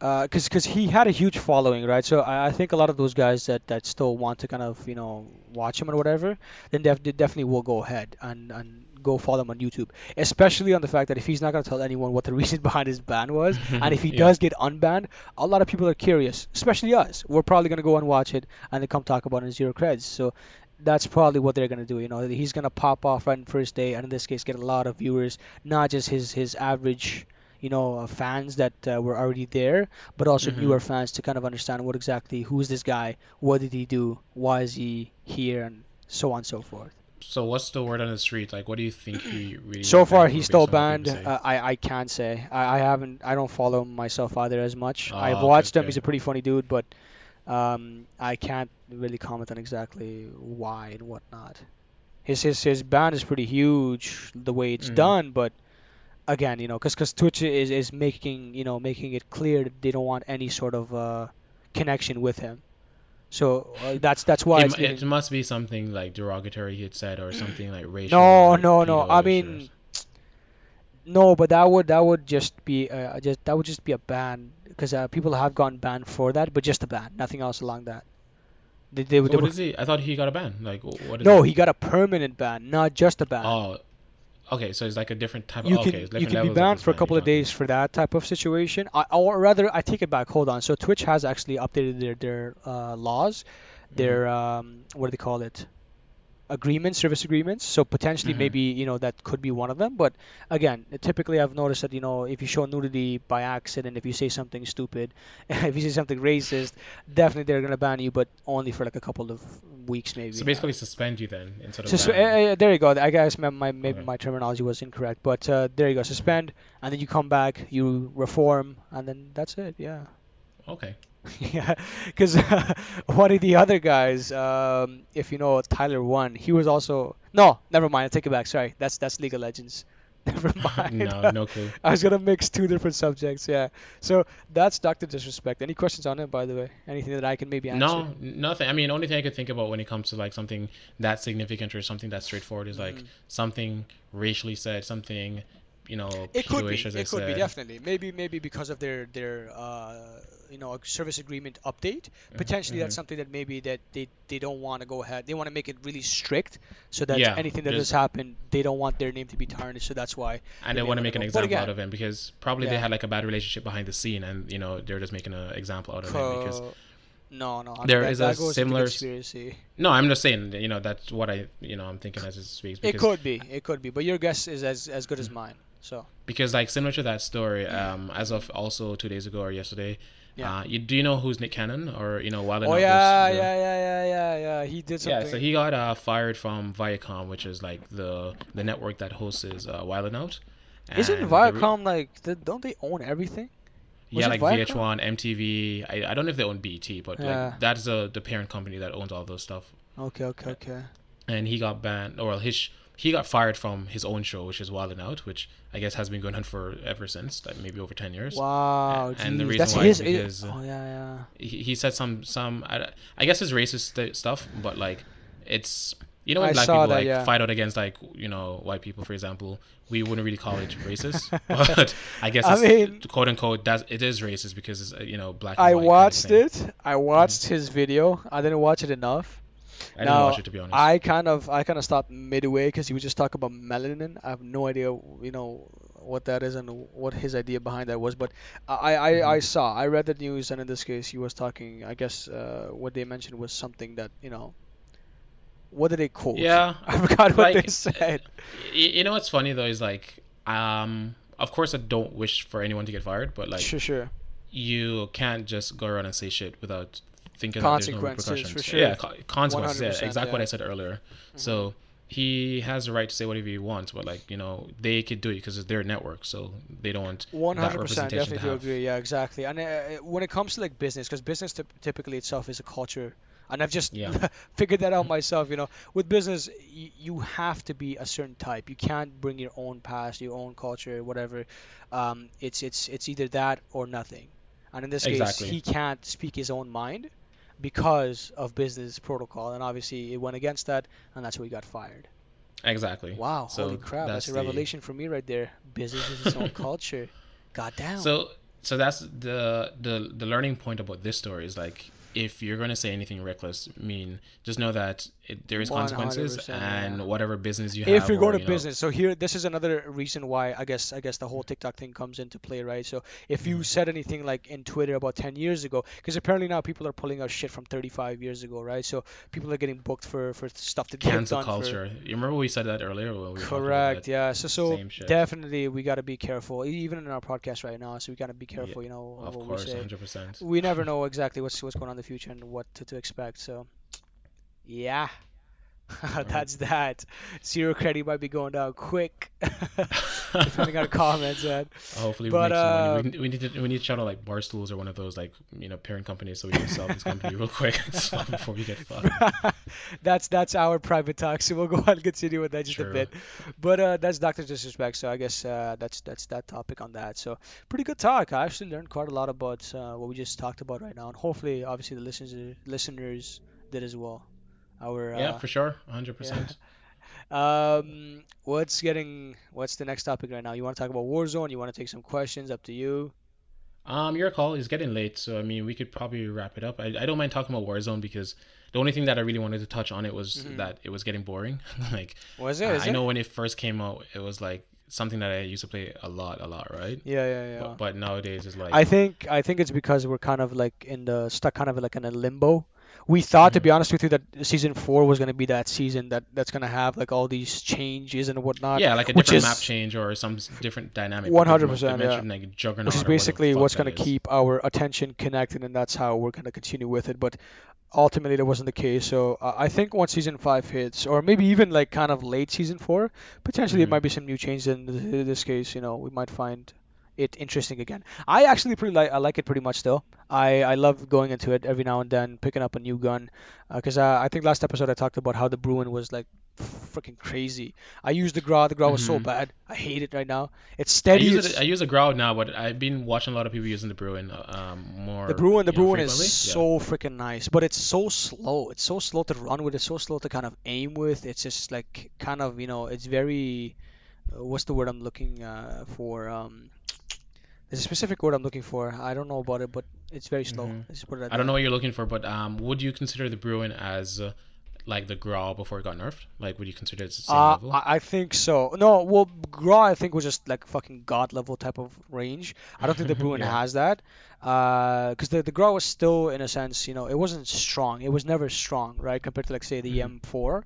Uh,
because because he had a huge following, right? So I, I think a lot of those guys that, that still want to kind of you know watch him or whatever, then def- they definitely will go ahead and, and go follow him on YouTube. Especially on the fact that if he's not gonna tell anyone what the reason behind his ban was, and if he
Yeah.
does get unbanned, a lot of people are curious, especially us. We're probably gonna go and watch it and then come talk about it in zero creds. So that's probably what they're gonna do. You know, he's gonna pop off right in first day, and in this case, get a lot of viewers, not just his his average you know, uh, fans that uh, were already there, but also
Mhm.
newer fans to kind of understand what exactly who's this guy, what did he do, why is he here, and so on and so forth.
So what's the word on the street? Like, what do you think he really?
So far, he's still
based on what
banned. Uh, I I can't say. I, I haven't. I don't follow myself either as much.
Ah,
I've
okay,
watched him.
okay.
He's a pretty funny dude, but um, I can't really comment on exactly why and whatnot. His his his ban is pretty huge the way it's
Mhm.
done, but again, you know, because because Twitch is is making you know making it clear that they don't want any sort of uh, connection with him. So uh, that's that's why
it,
it's
mu-
getting-
it must be something like derogatory he had said or something like racial.
No, no, no. I mean, no, but that would that would just be uh, just that would just be a ban because uh, people have gone banned for that, but just a ban, nothing else along that. They, they, they
what
were-
is he? I thought he got a ban. Like, wh- what is
no,
it?
he got a permanent ban, not just a ban.
Oh, okay. So it's like a different type of.
you
okay,
can
it's
you can be banned for a couple of days for that type of situation. I, or rather, I take it back. Hold on. So Twitch has actually updated their their uh, laws,
talking.
their um, what do they call it? Agreements, service agreements. So potentially,
Mhm.
maybe you know that could be one of them. But again, typically I've noticed that you know if you show nudity by accident, if you say something stupid, if you say something racist, definitely they're gonna ban you, but only for like a couple of weeks maybe.
So basically, suspend you then instead of.
So, so,
ban.
uh, uh, there you go. I guess my, my maybe
Okay.
my terminology was incorrect, but uh, there you go. Suspend, and then you come back, you reform, and then that's it. Yeah,
okay.
yeah. Because one of the other guys, um, if you know Tyler1, he was also no. Never mind. I take it back. Sorry, that's that's League of Legends. Never mind.
no, no clue.
I was gonna mix two different subjects. Yeah. So that's Doctor Disrespect. Any questions on it, by the way? Anything that I can maybe answer?
No, nothing. I mean, only thing I could think about when it comes to like something that significant or something that straightforward is like
Mm.
something racially said, something, you know,
It could be.
Jewish, as I
It could be definitely. Maybe maybe because of their their uh, you know service agreement update. Potentially that's
mhm.
something that maybe that they, they don't want to go ahead. They want to make it really strict so that
Yeah,
anything that does happen, they don't want their name to be tarnished. So that's why.
and
they
they want to make an
go-
example
again-
out of him because probably they had like a bad relationship behind the scene, and you know they're just making an example out of him because
no, no. I mean,
there
that,
is
that
a similar
conspiracy.
no, I'm just saying, you know, that's what I, you know, I'm thinking as it speaks
It could be. It could be. But your guess is as as good as mine. So
because like similar to that story, um, as of also two days ago or yesterday.
Yeah.
Uh, you, do you know who's Nick Cannon or you know Wild
Oh
Out
yeah,
the-
yeah, yeah, yeah, yeah, yeah. He did something.
Yeah, so he got uh, fired from Viacom, which is like the the network that hosts uh, Wild 'N Out.
Isn't
And the re-
Viacom like? th- Don't they own everything? was
yeah, like
Viacom?
VH1, MTV. I, I don't know if they own BET, but
Yeah.
like that's the the parent company that owns all those stuff.
Okay, okay, okay.
And he got banned, or well, his he got fired from his own show, which is Wild 'N Out, which I guess has been going on for ever since, like maybe over ten years.
Wow,
and the reason
that's
why
his.
is because, uh,
oh yeah, yeah.
He, he said some some I, I guess it's racist st- stuff, but like it's you know when
I
black people
that,
like
yeah.
fight out against like you know white people, for example, we wouldn't really call it racist, but I guess
I mean-
quote unquote that it is racist because it's uh, you know black. And
I watched
kind of
it. I watched his video. I didn't watch it enough.
I didn't
Now,
watch it to be honest.
I kind of I kind of stopped midway because he was just talking about melanin. I have no idea, you know, what that is and what his idea behind that was. But I I,
Mm-hmm.
I saw I read the news and in this case he was talking. I guess uh, what they mentioned was something that you know. What did they quote?
yeah,
I forgot what
like,
they said.
you know what's funny though is like um of course I don't wish for anyone to get fired, but like
sure, sure.
you can't just go around and say shit without thinking that there's no
Consequences, for
repercussions.
sure.
Yeah, co- consequences. Yeah,
100%,
exactly what. I said earlier.
Mm-hmm.
So he has the right to say whatever he wants, but like you know, they could do it because it's their network, so they don't want
hundred percent, definitely do agree. Yeah, exactly. And uh, when it comes to like business, because business typ- typically itself is a culture, and I've just
Yeah.
figured that out myself. You know, with business, y- you have to be a certain type. You can't bring your own past, your own culture, whatever. Um, it's it's it's either that or nothing. And in this
Exactly.
case, he can't speak his own mind because of business protocol, and obviously it went against that, and that's why he got fired.
Exactly.
Wow,
So
holy crap, that's,
that's
a
the-
revelation for me right there. Business is its own culture. God damn.
So so that's the the the learning point about this story is like if you're going to say anything reckless, mean, just know that it, there is consequences
100%,
and
yeah.
whatever business you have.
if you're
or,
going to
you know-
business so here this is another reason why i guess i guess the whole tiktok thing comes into play right so if
Mm-hmm.
you said anything like in twitter about 10 years ago because apparently now people are pulling out shit from 35 years ago right so people are getting booked for for stuff that
cancel
done for-
culture. You remember we said that earlier? We were talking about
correct yeah so so definitely we got to be careful even in our podcast right now so we got to be careful you know
Of
what
course,
we say
100%.
we never know exactly what's what's going on in the future and what to, to expect. So, yeah, that's that. Zero credit might be going down quick, depending on comments. Man.
Hopefully,
But,
we make some money. We, need- we need to we need to channel like Barstools or one of those like you know parent companies so we can sell this company real quick before we get fucked.
that's that's our private talk. So we'll go on and continue with that just a bit. But uh, that's Doctor Disrespect. So I guess uh, that's that's that topic on that. So pretty good talk. I actually learned quite a lot about uh, what we just talked about right now, and hopefully, obviously, the listeners listeners did as well. Our uh,
yeah, for sure, 100%.
Um, what's getting? What's the next topic right now? You want to talk about Warzone? You want to take some questions? Up to you.
Um, your call is getting late, so I mean we could probably wrap it up. I, I don't mind talking about Warzone because the only thing that I really wanted to touch on it was
Mhm.
that it was getting boring. like
Was it?
I, I
it?
know when it first came out, it was like something that I used to play a lot, a lot, right?
Yeah, yeah, yeah.
But, but nowadays it's like
I think I think it's because we're kind of like in the stuck kind of like in a limbo. We thought, to
Mhm.
be honest with you, that season four was gonna be that season that that's gonna have like all these changes and whatnot.
yeah, like a different
is-
map change or some different dynamic.
100%,
They
yeah.
like Juggernaut
which is
or whatever the
basically what's going to keep our attention connected, and that's how we're going to continue with it. But ultimately, that wasn't the case. So uh, I think once season five hits, or maybe even like kind of late season four, potentially there
Mhm.
might be some new changes. In this case, you know, we might find it interesting again. I actually pretty like I like it pretty much still. I I love going into it every now and then, picking up a new gun, because uh, I think last episode I talked about how the Bruin was like freaking crazy. I used the Grau. The Grau was so
Mhm.
bad. I hate it right now. It's steady.
I
use
it. I use a Grau now, but I've been watching a lot of people using the Bruin um, more.
The Bruin, the
you know,
Bruin is
frequently.
so freaking nice, but it's so slow. It's so slow to run with. It's so slow to kind of aim with. It's just like kind of you know, it's very. Uh, what's the word I'm looking uh, for? Um, there's a specific word I'm looking for. I don't know about it, but it's very slow.
Mhm.
Let's put it
I don't know what you're looking for, but um, would you consider the Bruin as uh, like the Grau before it got nerfed? Like, would you consider it the same
Uh,
level?
I, I think so. No, well, Grau I think was just like fucking god level type of range. I don't think the Bruin
Yeah.
has that. Because the the Grau was still in a sense, you know, it wasn't strong. It was never strong, right? Compared to like say the
Mhm.
M4.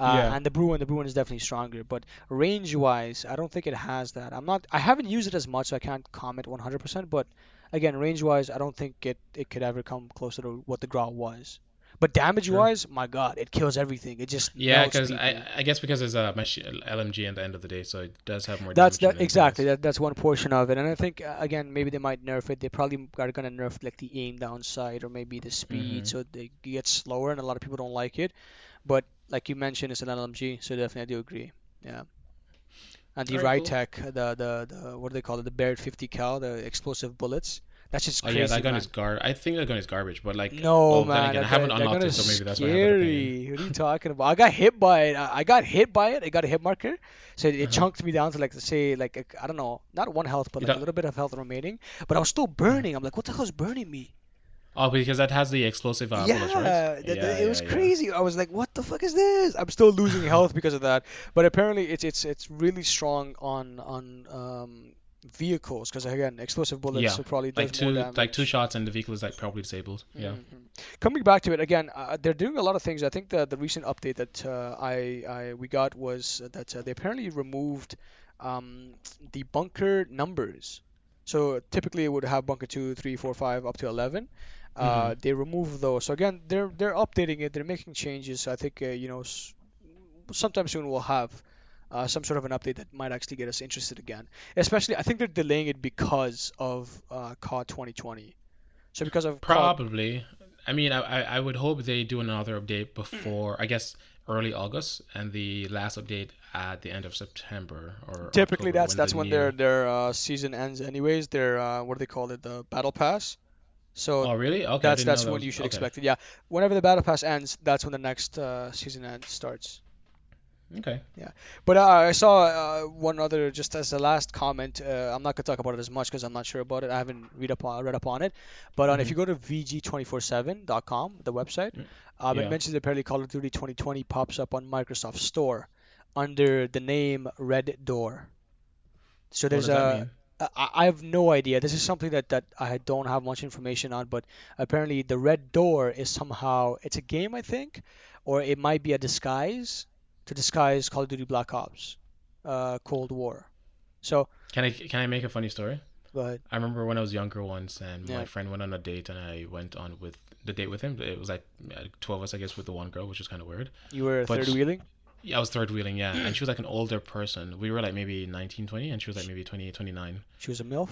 Uh,
Yeah.
And the Bruin, the Bruin is definitely stronger. But range-wise, I don't think it has that. I'm not. I haven't used it as much, so I can't comment 100%. But again, range-wise, I don't think it it could ever come closer to what the Grau was. But damage-wise, my God, it kills everything. It just
yeah, because. I, I guess because it's a LMG at the end of the day, so it does have more.
That's
damage
that exactly. That that's one portion of it, and I think uh, again maybe they might nerf it. They probably are gonna nerf like the aim downside or maybe the speed,
Mhm.
so they get slower, and a lot of people don't like it. But like you mentioned, it's an LMG, so definitely I do agree. Yeah. And the
Alright, cool.
The, the the what do they call it? The Barrett 50 cal, the explosive bullets. That's just
Oh
crazy.
yeah, that gun
man.
is gar. I think that gun is garbage, but like
No,
then
man.
again, I haven't unlocked it, so maybe that's why I have an opinion.
scary. What are you talking about? I got hit by it. I I got hit by it. It got a hit marker, so it, it
Uh-huh.
chunked me down to like say like I I don't know, not one health, but like a little bit of health remaining. But I was still burning. I'm like, what the hell is burning me?
Oh, because that has the explosive uh,
yeah,
bullets, right?
that- that-
Yeah,
it was
yeah, yeah.
crazy. I was like, what the fuck is this? I'm still losing health because of that. But apparently, it's it's it's really strong on on um, vehicles because again, explosive bullets
Yeah,
so probably
Like two, like two shots, and the vehicle is like probably disabled. Yeah.
Mhm. Coming back to it again, uh, they're doing a lot of things. I think the the recent update that uh, I, I we got was that uh, they apparently removed um, the bunker numbers. So typically it would have bunker two, three, four, five, up to 11. Uh, They remove those. So again, they're they're updating it. They're making changes. I think uh, you know s- sometime soon we'll have uh, some sort of an update that might actually get us interested again. Especially, I think they're delaying it because of uh, COD 2020. So because of COD,
Probably. I mean, I, I would hope they do another update before, I guess, early August, and the last update at the end of September or
typically
October
that's
when
that's when
new-
their their uh, season ends anyways. Their uh, what do they call it? The battle pass. So
Oh, really? Okay.
That's that's
that
when
was-
you should
okay.
expect it. Yeah, whenever the battle pass ends, that's when the next uh, season end starts.
Okay.
Yeah, but uh, I saw uh, one other just as a last comment. Uh, I'm not gonna talk about it as much because I'm not sure about it. I haven't read up on read up on it. But on, if you go to vg247.com, the website,
Mm,
um, it mentions apparently Call of Duty 2020 pops up on Microsoft Store under the name Red Door. So there's
that
a? I, have no idea. This is something that, that I don't have much information on, but apparently the Red Door is somehow it's a game I think, or it might be a disguise to disguise Call of Duty Black Ops, uh, Cold War. So
Can I can I make a funny story?
go ahead.
I remember when I was younger once, and
Yeah.
my friend went on a date, and I went on with the date with him. It was like twelve of us, I guess, with the one girl, which is kind of weird.
You were third wheeling.
Yeah, I was third wheeling, yeah, and mm. she was like an older person. We were like maybe 19, 20, and she was like maybe 28, 29.
She was a milf.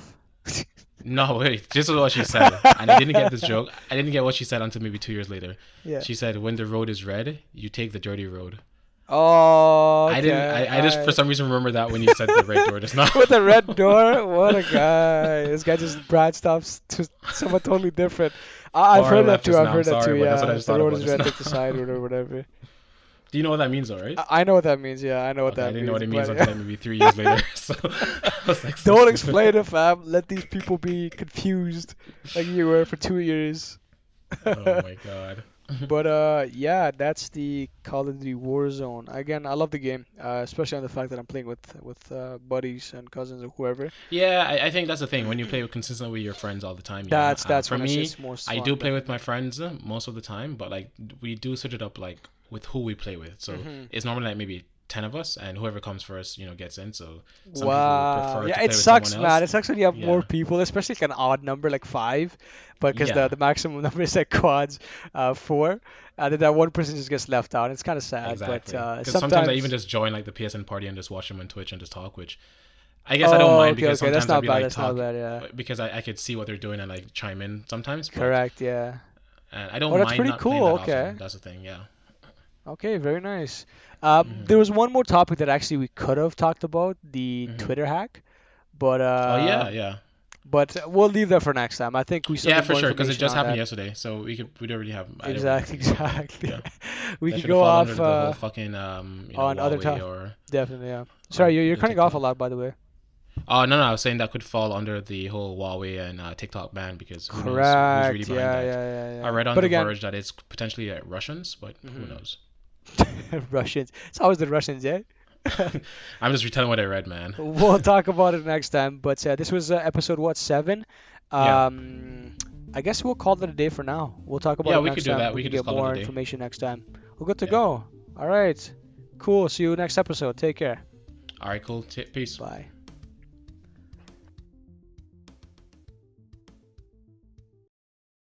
No, wait, this is what she said, and I didn't get this joke. I didn't get what she said until maybe two years later.
Yeah.
She said, "When the road is red, you take the dirty road."
Oh.
I didn't. I, I just for some reason remember that when you said the red door just now.
with the red door. What a guy! This guy just branched off to someone totally different. I, I've heard that too. I've heard that too.
but
Yeah,
that's what I just
the road
about
is red,
now.
take the side or whatever.
Do you know what that means, though, right?
I, know what that means. Yeah, I know what
Okay,
that
I didn't
means.
know what it means until like maybe three years later. So like,
Don't
stupid.
explain it, fam. Let these people be confused like you were for two years.
Oh my god.
But uh, yeah, that's the Call of Duty Warzone. Again, I love the game, uh, especially on the fact that I'm playing with with uh, buddies and cousins or whoever.
Yeah, I, I think that's the thing. When you play consistently with your friends all the time, yeah.
That's
Uh,
that's
for me. I do play with my friends uh, most of the time, but like we do switch it up like with who we play with. So
Mhm.
it's normally like maybe ten of us, and whoever comes first, you know, gets in. So some
Wow.
prefer
Yeah, it sucks, man. It sucks when you have more people, especially like an odd number like five, but because
Yeah.
the, the maximum number is like quads, uh, four, and then that one person just gets left out. It's kind of sad,
Exactly.
but uh, sometimes,
sometimes I even just join like the PSN party and just watch them on Twitch and just talk, which I guess I don't
Oh,
mind
okay,
because
okay,
sometimes I'll
not
be
bad.
like
That's
talk
not bad. Yeah.
because I, I could see what they're doing and like chime in sometimes. But,
Correct. Yeah.
And I don't
Oh, that's
mind
pretty
not
cool,
that often.
okay.
That's the thing. Yeah.
Okay. Very nice. Um,
Mhm.
There was one more topic that actually we could have talked about the
Mhm.
Twitter hack, but uh,
oh yeah, yeah.
But we'll leave that for next time. I think we still
Yeah, for sure, because it just happened
that.
yesterday, so we could we'd already have
Exactly.
really-
Exactly.
Yeah.
we
That
could go off.
under the whole
Uh,
fucking um you know,
on other
Huawei
top-
or
definitely. Yeah. Sorry, you're, you're cutting off a lot, by the way.
oh no no I was saying that could fall under the whole Huawei and uh, TikTok ban because who knows who's really behind
yeah,
that.
yeah, yeah, yeah.
I read on
but
the
again,
Verge that it's potentially uh, Russians, but who
Mhm.
knows?
Russians. It's always the Russians, yeah.
I'm just retelling what I read, man.
we'll talk about it next time. But uh, this was uh, episode what seven.
Yeah.
Um, I guess we'll call it a day for now. We'll talk about
Yeah,
it
we
next
could do
time.
that. We
can
could just
get
call it a
more
day.
information next time. We're good to
Yeah.
go. All right. Cool. See you next episode. Take care.
All right, cool. T- peace.
Bye.